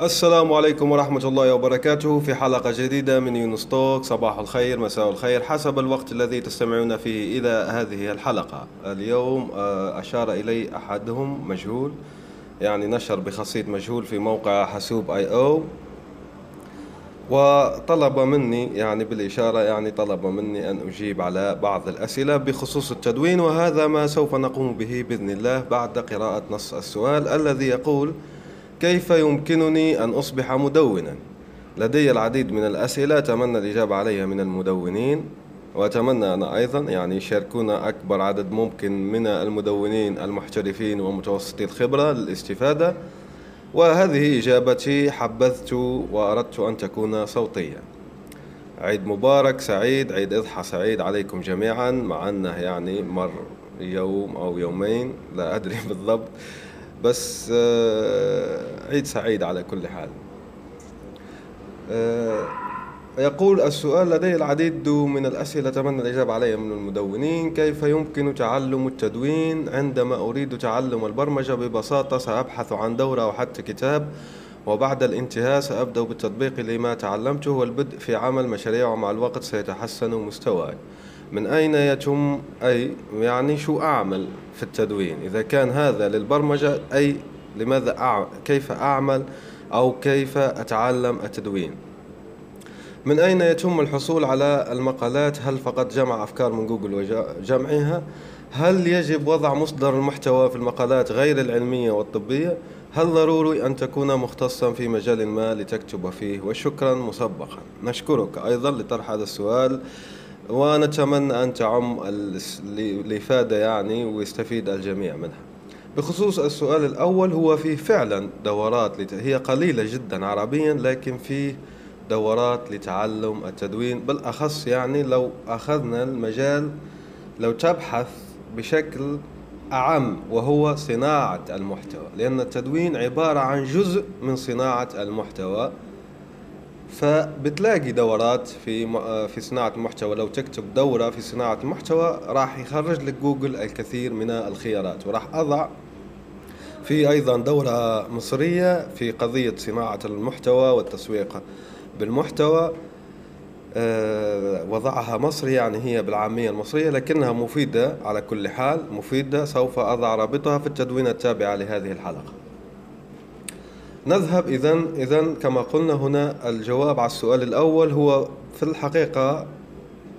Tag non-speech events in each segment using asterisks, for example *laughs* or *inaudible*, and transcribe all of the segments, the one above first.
السلام عليكم ورحمة الله وبركاته في حلقة جديدة من يونس توك. صباح الخير مساء الخير حسب الوقت الذي تستمعون فيه إلى هذه الحلقة. اليوم آه، أشار إلي أحدهم مجهول. يعني نشر بخاصية مجهول في موقع حاسوب آي أو. وطلب مني يعني بالإشارة يعني طلب مني أن أجيب على بعض الأسئلة بخصوص التدوين وهذا ما سوف نقوم به بإذن الله بعد قراءة نص السؤال الذي يقول كيف يمكنني أن أصبح مدونا؟ لدي العديد من الأسئلة أتمنى الإجابة عليها من المدونين وأتمنى أنا أيضا يعني يشاركونا أكبر عدد ممكن من المدونين المحترفين ومتوسطي الخبرة للاستفادة. وهذه إجابتي حبذت وأردت أن تكون صوتية. عيد مبارك سعيد عيد إضحى سعيد عليكم جميعا مع أنه يعني مر يوم أو يومين لا أدري *laughs* بالضبط. بس آه، عيد سعيد على كل حال. آه، يقول السؤال لدي العديد من الأسئلة أتمنى الإجابة عليها من المدونين. كيف يمكن تعلم التدوين؟ عندما أريد تعلم البرمجة ببساطة سأبحث عن دورة أو حتى كتاب وبعد الانتهاء سأبدأ بالتطبيق لما تعلمته والبدء في عمل مشاريع ومع الوقت سيتحسن مستواي. من أين يتم؟ أي يعني شو أعمل في التدوين؟ إذا كان هذا للبرمجة أي لماذا أعمل كيف أعمل؟ أو كيف أتعلم التدوين؟ من أين يتم الحصول على المقالات؟ هل فقط جمع أفكار من جوجل وجمعها؟ هل يجب وضع مصدر المحتوى في المقالات غير العلمية والطبية؟ هل ضروري أن تكون مختصا في مجال ما لتكتب فيه؟ وشكرا مسبقا. نشكرك أيضا لطرح هذا السؤال. ونتمنى أن تعم الإفادة يعني ويستفيد الجميع منها. بخصوص السؤال الأول هو فيه فعلا دورات هي قليلة جدا عربيا لكن فيه دورات لتعلم التدوين بالأخص يعني لو أخذنا المجال لو تبحث بشكل أعم وهو صناعة المحتوى. لأن التدوين عبارة عن جزء من صناعة المحتوى. فبتلاقي دورات في في صناعة المحتوى. لو تكتب دورة في صناعة المحتوى راح يخرج لك جوجل الكثير من الخيارات وراح أضع في أيضا دورة مصرية في قضية صناعة المحتوى والتسويق بالمحتوى. آه، وضعها مصري يعني هي بالعامية المصرية لكنها مفيدة على كل حال مفيدة سوف أضع رابطها في التدوين التابع لهذه الحلقة. نذهب إذا إذا كما قلنا هنا الجواب على السؤال الأول هو في الحقيقة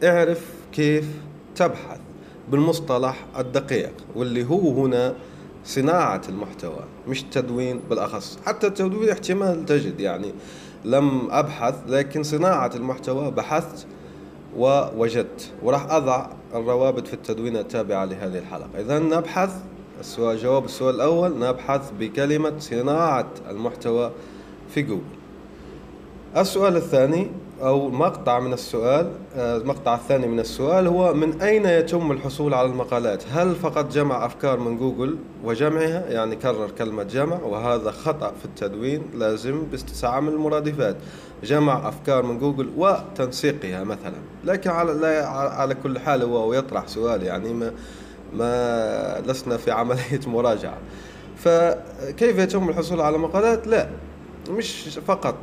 اعرف كيف تبحث بالمصطلح الدقيق واللي هو هنا صناعة المحتوى مش تدوين بالأخص. حتى التدوين احتمال تجد يعني لم أبحث لكن صناعة المحتوى بحثت ووجدت. وراح أضع الروابط في التدوين التابعة لهذه الحلقة. إذا نبحث السؤال جواب السؤال الأول نبحث بكلمة صناعة المحتوى في جوجل. السؤال الثاني أو مقطع من السؤال آه، المقطع الثاني من السؤال هو من أين يتم الحصول على المقالات؟ هل فقط جمع أفكار من جوجل وجمعها؟ يعني كرر كلمة جمع وهذا خطأ في التدوين لازم باستعمال المرادفات. جمع أفكار من جوجل وتنسيقها مثلا. لكن على, على كل حال هو يطرح سؤال يعني ما ما لسنا في عملية *laughs* مراجعة. فكيف يتم الحصول على مقالات؟ لا مش فقط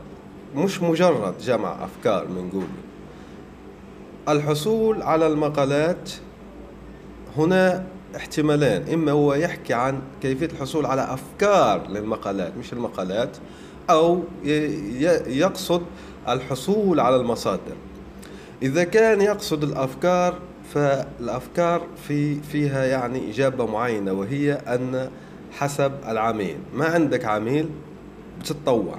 مش مجرد جمع أفكار من جوجل. الحصول على المقالات هنا احتمالين إما هو يحكي عن كيفية الحصول على أفكار للمقالات مش المقالات أو يقصد الحصول على المصادر. إذا كان يقصد الأفكار فالأفكار في فيها يعني إجابة معينة وهي أن حسب العميل. ما عندك عميل بتتطوع.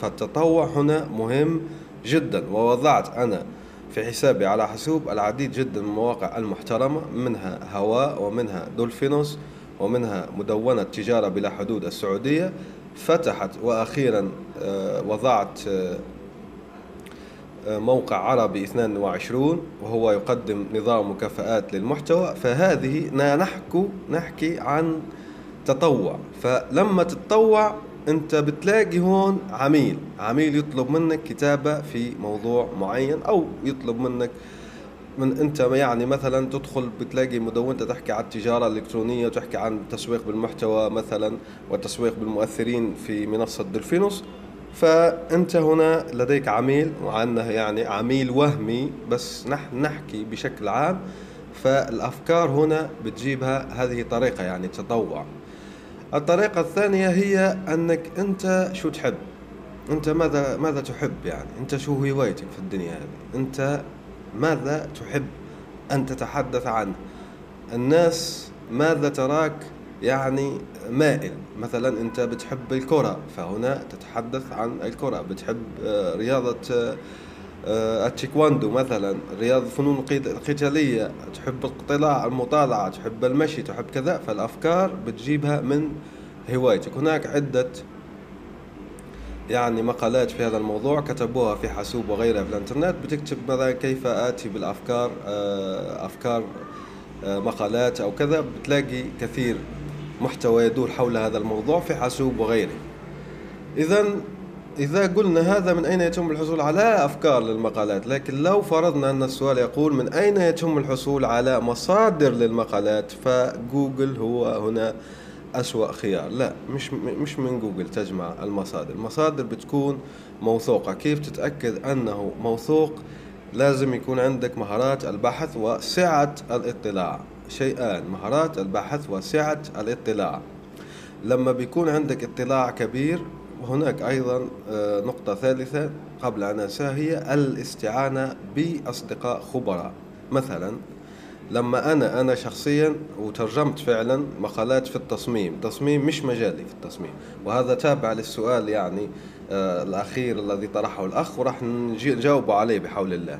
فالتطوع هنا مهم جدا. ووضعت أنا في حسابي على حاسوب العديد جدا من المواقع المحترمة منها هواء ومنها دولفينوس ومنها مدونة تجارة بلا حدود السعودية. فتحت وأخيرا آه، وضعت آه، موقع عربي 22 وهو يقدم نظام مكافآت للمحتوى. فهذه نحكو نحكي عن تطوع. فلما تتطوع انت بتلاقي هون عميل. عميل يطلب منك كتابة في موضوع معين أو يطلب منك من أنت يعني مثلا تدخل بتلاقي مدونة تحكي عن التجارة الإلكترونية وتحكي عن التسويق بالمحتوى مثلا والتسويق بالمؤثرين في منصة دلفينوس. فأنت هنا لديك عميل وعنه يعني عميل وهمي بس نحن نحكي بشكل عام. فالأفكار هنا بتجيبها هذه طريقة يعني تطوع. الطريقة الثانية هي أنك أنت شو تحب؟ أنت ماذا ماذا تحب يعني؟ أنت شو هوايتك في الدنيا هذه؟ أنت ماذا تحب أن تتحدث عنه؟ الناس ماذا تراك يعني مائل. مثلا أنت بتحب الكرة فهنا تتحدث عن الكرة بتحب آه، رياضة آه، آه، التيكواندو مثلا رياضة الفنون القتالية تحب الاطلاع المطالعة. تحب المشي تحب كذا. فالأفكار بتجيبها من هوايتك. هناك عدة يعني مقالات في هذا الموضوع كتبوها في حاسوب وغيرها في الإنترنت. بتكتب مثلا كيف آتي بالأفكار أفكار مقالات أو كذا. بتلاقي كثير. محتوى يدور حول هذا الموضوع في حاسوب وغيره. إذا إذا قلنا هذا من أين يتم الحصول على أفكار للمقالات لكن لو فرضنا أن السؤال يقول من أين يتم الحصول على مصادر للمقالات فجوجل هو هنا أسوأ خيار. لا مش مش من جوجل تجمع المصادر. المصادر بتكون موثوقة. كيف تتأكد أنه موثوق؟ لازم يكون عندك مهارات البحث وسعة الاطلاع. شيئان مهارات البحث وسعة الاطلاع. لما بيكون عندك اطلاع كبير هناك أيضا آه، نقطة ثالثة قبل أن أنساها هي الاستعانة بأصدقاء خبراء. مثلا لما أنا أنا شخصيا وترجمت فعلا مقالات في التصميم تصميم مش مجالي في التصميم. وهذا تابع للسؤال يعني آه الأخير الذي طرحه الأخ وراح نجاوب عليه بحول الله.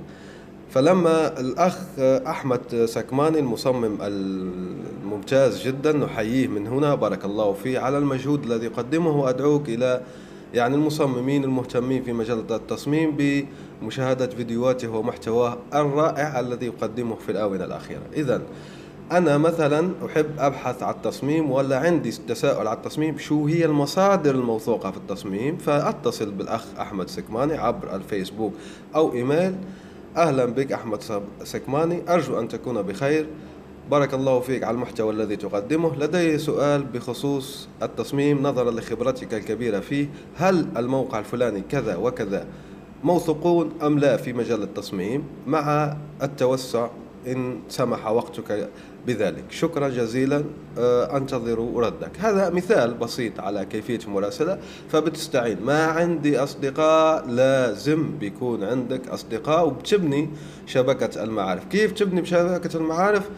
فلما الأخ أحمد سكماني المصمم الممتاز جدا نحييه من هنا بارك الله فيه على المجهود الذي يقدمه وأدعوك إلى يعني المصممين المهتمين في مجال التصميم بمشاهدة فيديوهاته ومحتواه الرائع الذي يقدمه في الآونة الأخيرة. إذا أنا مثلا أحب أبحث عن التصميم ولا عندي تساؤل على التصميم شو هي المصادر الموثوقة في التصميم؟ فأتصل بالأخ أحمد سكماني عبر الفيسبوك أو إيميل أهلا بك أحمد سكماني. أرجو أن تكون بخير. بارك الله فيك على المحتوى الذي تقدمه. لدي سؤال بخصوص التصميم نظرا لخبرتك الكبيرة فيه. هل الموقع الفلاني كذا وكذا موثوقون أم لا في مجال التصميم؟ مع التوسع إن سمح وقتك بذلك. شكرا جزيلا آه، أنتظر ردك. هذا مثال بسيط على كيفية المراسلة. فبتستعين. ما عندي أصدقاء لازم بيكون عندك أصدقاء وبتبني شبكة المعارف. كيف تبني شبكة المعارف؟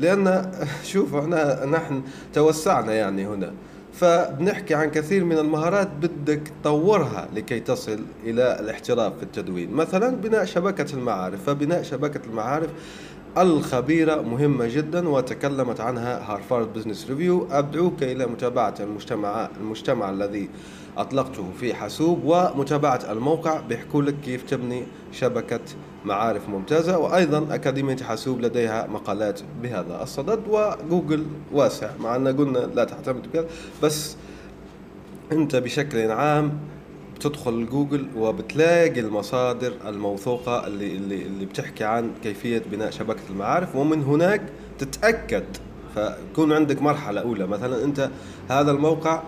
لأن *laughs* شوفوا إحنا نحن توسعنا يعني هنا. فبنحكي عن كثير من المهارات بدك تطورها لكي تصل إلى الاحتراف في التدوين. مثلا بناء شبكة المعارف. فبناء شبكة المعارف الخبيرة مهمة جدا وتكلمت عنها Harvard Business Review أدعوك إلى متابعة المجتمع المجتمع الذي أطلقته في حاسوب ومتابعة الموقع. بيحكوا لك كيف تبني شبكة معارف ممتازة. وأيضا أكاديمية حاسوب لديها مقالات بهذا الصدد وجوجل واسع مع أن قلنا لا تعتمد بكذا بس أنت بشكل عام بتدخل جوجل وبتلاقي المصادر الموثوقة اللي, اللي, اللي بتحكي عن كيفية بناء شبكة المعارف ومن هناك تتأكد. فيكون عندك مرحلة أولى مثلا أنت هذا الموقع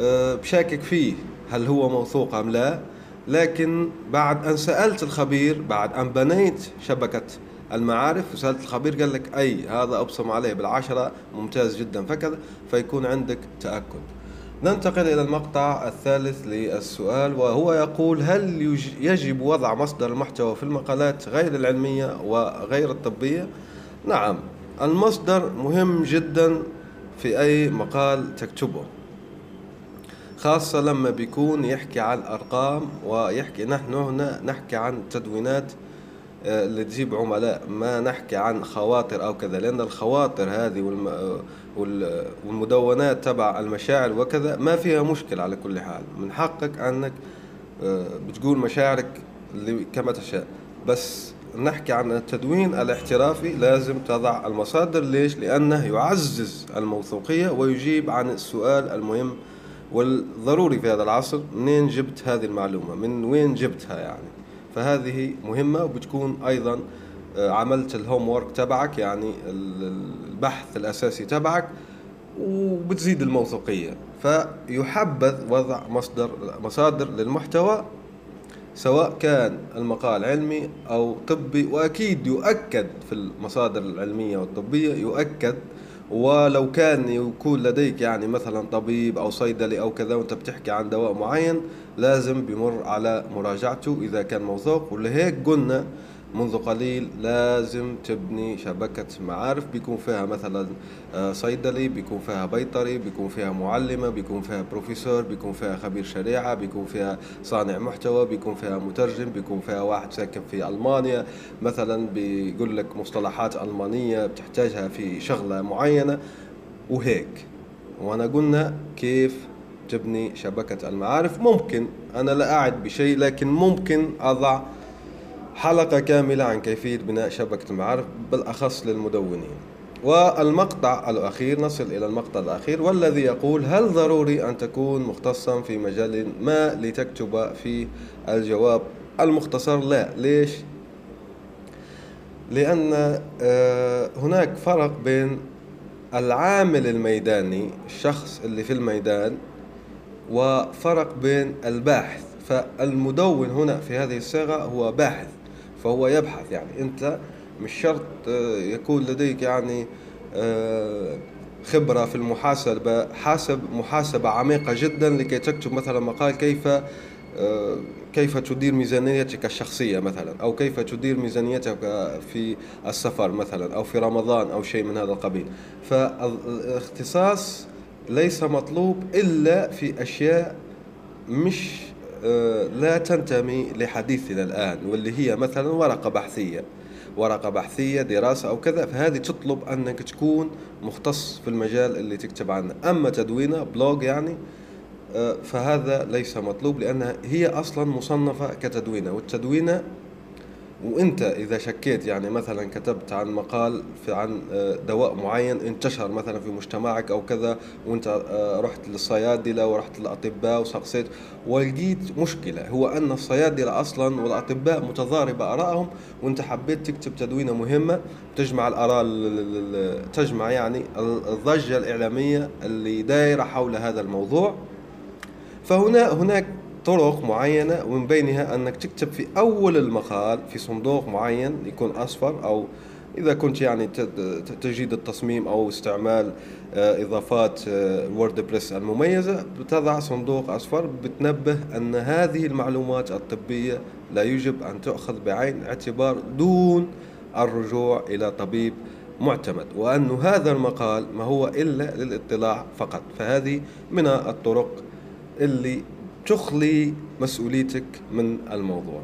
آه، بشاكك فيه هل هو موثوق أم لا لكن بعد أن سألت الخبير بعد أن بنيت شبكة المعارف وسألت الخبير قال لك أي هذا أبصم عليه بالعشرة ممتاز جدا. فكذا فيكون عندك تأكد. ننتقل إلى المقطع الثالث للسؤال وهو يقول هل يجب وضع مصدر المحتوى في المقالات غير العلمية وغير الطبية؟ نعم المصدر مهم جدا في أي مقال تكتبه خاصة لما بيكون يحكي عن الأرقام ويحكي نحن هنا نحكي عن تدوينات اللي تجيب عملاء ما نحكي عن خواطر أو كذا لأن الخواطر هذه والم... والمدونات تبع المشاعر وكذا ما فيها مشكلة على كل حال. من حقك أنك آه، بتقول مشاعرك اللي كما تشاء. بس نحكي عن التدوين الاحترافي لازم تضع المصادر. ليش؟ لأنه يعزز الموثوقية ويجيب عن السؤال المهم والضروري في هذا العصر. منين جبت هذه المعلومة؟ من وين جبتها يعني؟ فهذه مهمة وبتكون أيضا آه، عملت الهوم وورك تبعك يعني البحث الأساسي تبعك وبتزيد الموثوقية. فيحبذ وضع مصدر مصادر للمحتوى سواء كان المقال علمي أو طبي وأكيد يؤكد في المصادر العلمية والطبية يؤكد ولو كان يكون لديك يعني مثلا طبيب أو صيدلي أو كذا وأنت بتحكي عن دواء معين لازم بمر على مراجعته إذا كان موثوق. ولهيك قلنا منذ قليل لازم تبني شبكة معارف بيكون فيها مثلا آه، صيدلي بيكون فيها بيطري بيكون فيها معلمة بيكون فيها بروفيسور بيكون فيها خبير شريعة بيكون فيها صانع محتوى بيكون فيها مترجم بيكون فيها واحد ساكن في ألمانيا. مثلا بيقول لك مصطلحات ألمانية بتحتاجها في شغلة معينة وهيك. وأنا قلنا كيف تبني شبكة المعارف؟ ممكن. أنا لا أعد بشيء لكن ممكن أضع حلقة كاملة عن كيفية بناء شبكة المعارف بالأخص للمدونين. والمقطع الأخير نصل إلى المقطع الأخير والذي يقول هل ضروري أن تكون مختصا في مجال ما لتكتب في الجواب المختصر؟ لا. ليش؟ لأن آه، هناك فرق بين العامل الميداني الشخص اللي في الميدان وفرق بين الباحث. فالمدون هنا في هذه الصيغة هو باحث. فهو يبحث يعني. أنت مش شرط آه، يكون لديك يعني آه، خبرة في المحاسبة حاسب محاسبة عميقة جدا لكي تكتب مثلا مقال كيف آه، كيف تدير ميزانيتك الشخصية مثلا أو كيف تدير ميزانيتك في السفر مثلا أو في رمضان أو شيء من هذا القبيل. فالاختصاص ليس مطلوب إلا في أشياء مش لا تنتمي لحديثنا الآن واللي هي مثلا ورقة بحثية. ورقة بحثية دراسة أو كذا فهذه تطلب أنك تكون مختص في المجال اللي تكتب عنه. أما تدوينه بلوج يعني آه، فهذا ليس مطلوب لأنها هي أصلا مصنفة كتدوينة. والتدوينة وانت اذا شكيت يعني مثلا كتبت عن مقال في عن آه، دواء معين انتشر مثلا في مجتمعك أو كذا وانت آه، رحت للصيادلة ورحت للأطباء وسقسيت ولقيت مشكلة هو أن الصيادلة أصلا والأطباء متضاربه آرائهم وانت حبيت تكتب تدوينة مهمة تجمع الآراء تجمع يعني الضجة الإعلامية اللي دايرة حول هذا الموضوع. فهنا هناك طرق معينة ومن بينها أنك تكتب في أول المقال في صندوق معين يكون أصفر أو إذا كنت يعني تجيد التصميم أو استعمال آه، إضافات ووردبريس آه، المميزة بتضع صندوق أصفر بتنبه أن هذه المعلومات الطبية لا يجب أن تؤخذ بعين اعتبار دون الرجوع إلى طبيب معتمد وأن هذا المقال ما هو إلا للاطلاع فقط. فهذه من الطرق اللي تخلي مسؤوليتك من الموضوع.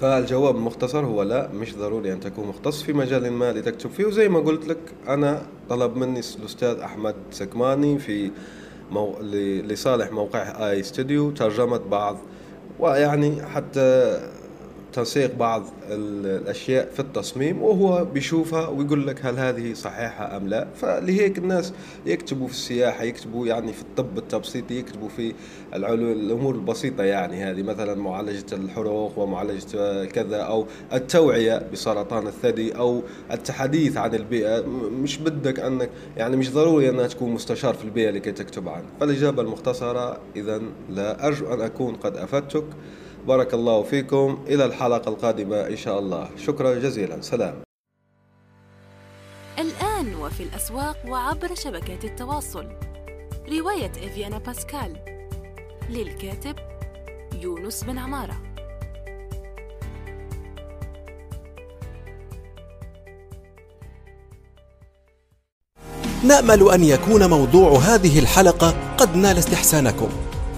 فالجواب المختصر هو لا مش ضروري أن تكون مختص في مجال ما لتكتب فيه. وزي ما قلت لك أنا طلب مني الأستاذ أحمد سكماني في مو... لصالح موقع آي ستوديو ترجمة بعض ويعني حتى تنسيق بعض الأشياء في التصميم وهو بيشوفها ويقول لك هل هذه صحيحة أم لا. فلهيك الناس يكتبوا في السياحة يكتبوا يعني في الطب التبسيطي يكتبوا في الأمور البسيطة يعني. هذه مثلا معالجة الحروق ومعالجة كذا أو التوعية بسرطان الثدي أو التحديث عن البيئة. مش بدك أنك يعني مش ضروري انك تكون مستشار في البيئة لكي تكتب عنه فالإجابة المختصرة اذا لا أرجو أن أكون قد أفدتك. بارك الله فيكم. إلى الحلقة القادمة إن شاء الله. شكرا جزيلا. سلام. الآن وفي الأسواق وعبر شبكات التواصل. رواية إفيانا باسكال. للكاتب يونس بن عمارة. نأمل أن يكون موضوع هذه الحلقة قد نال استحسانكم.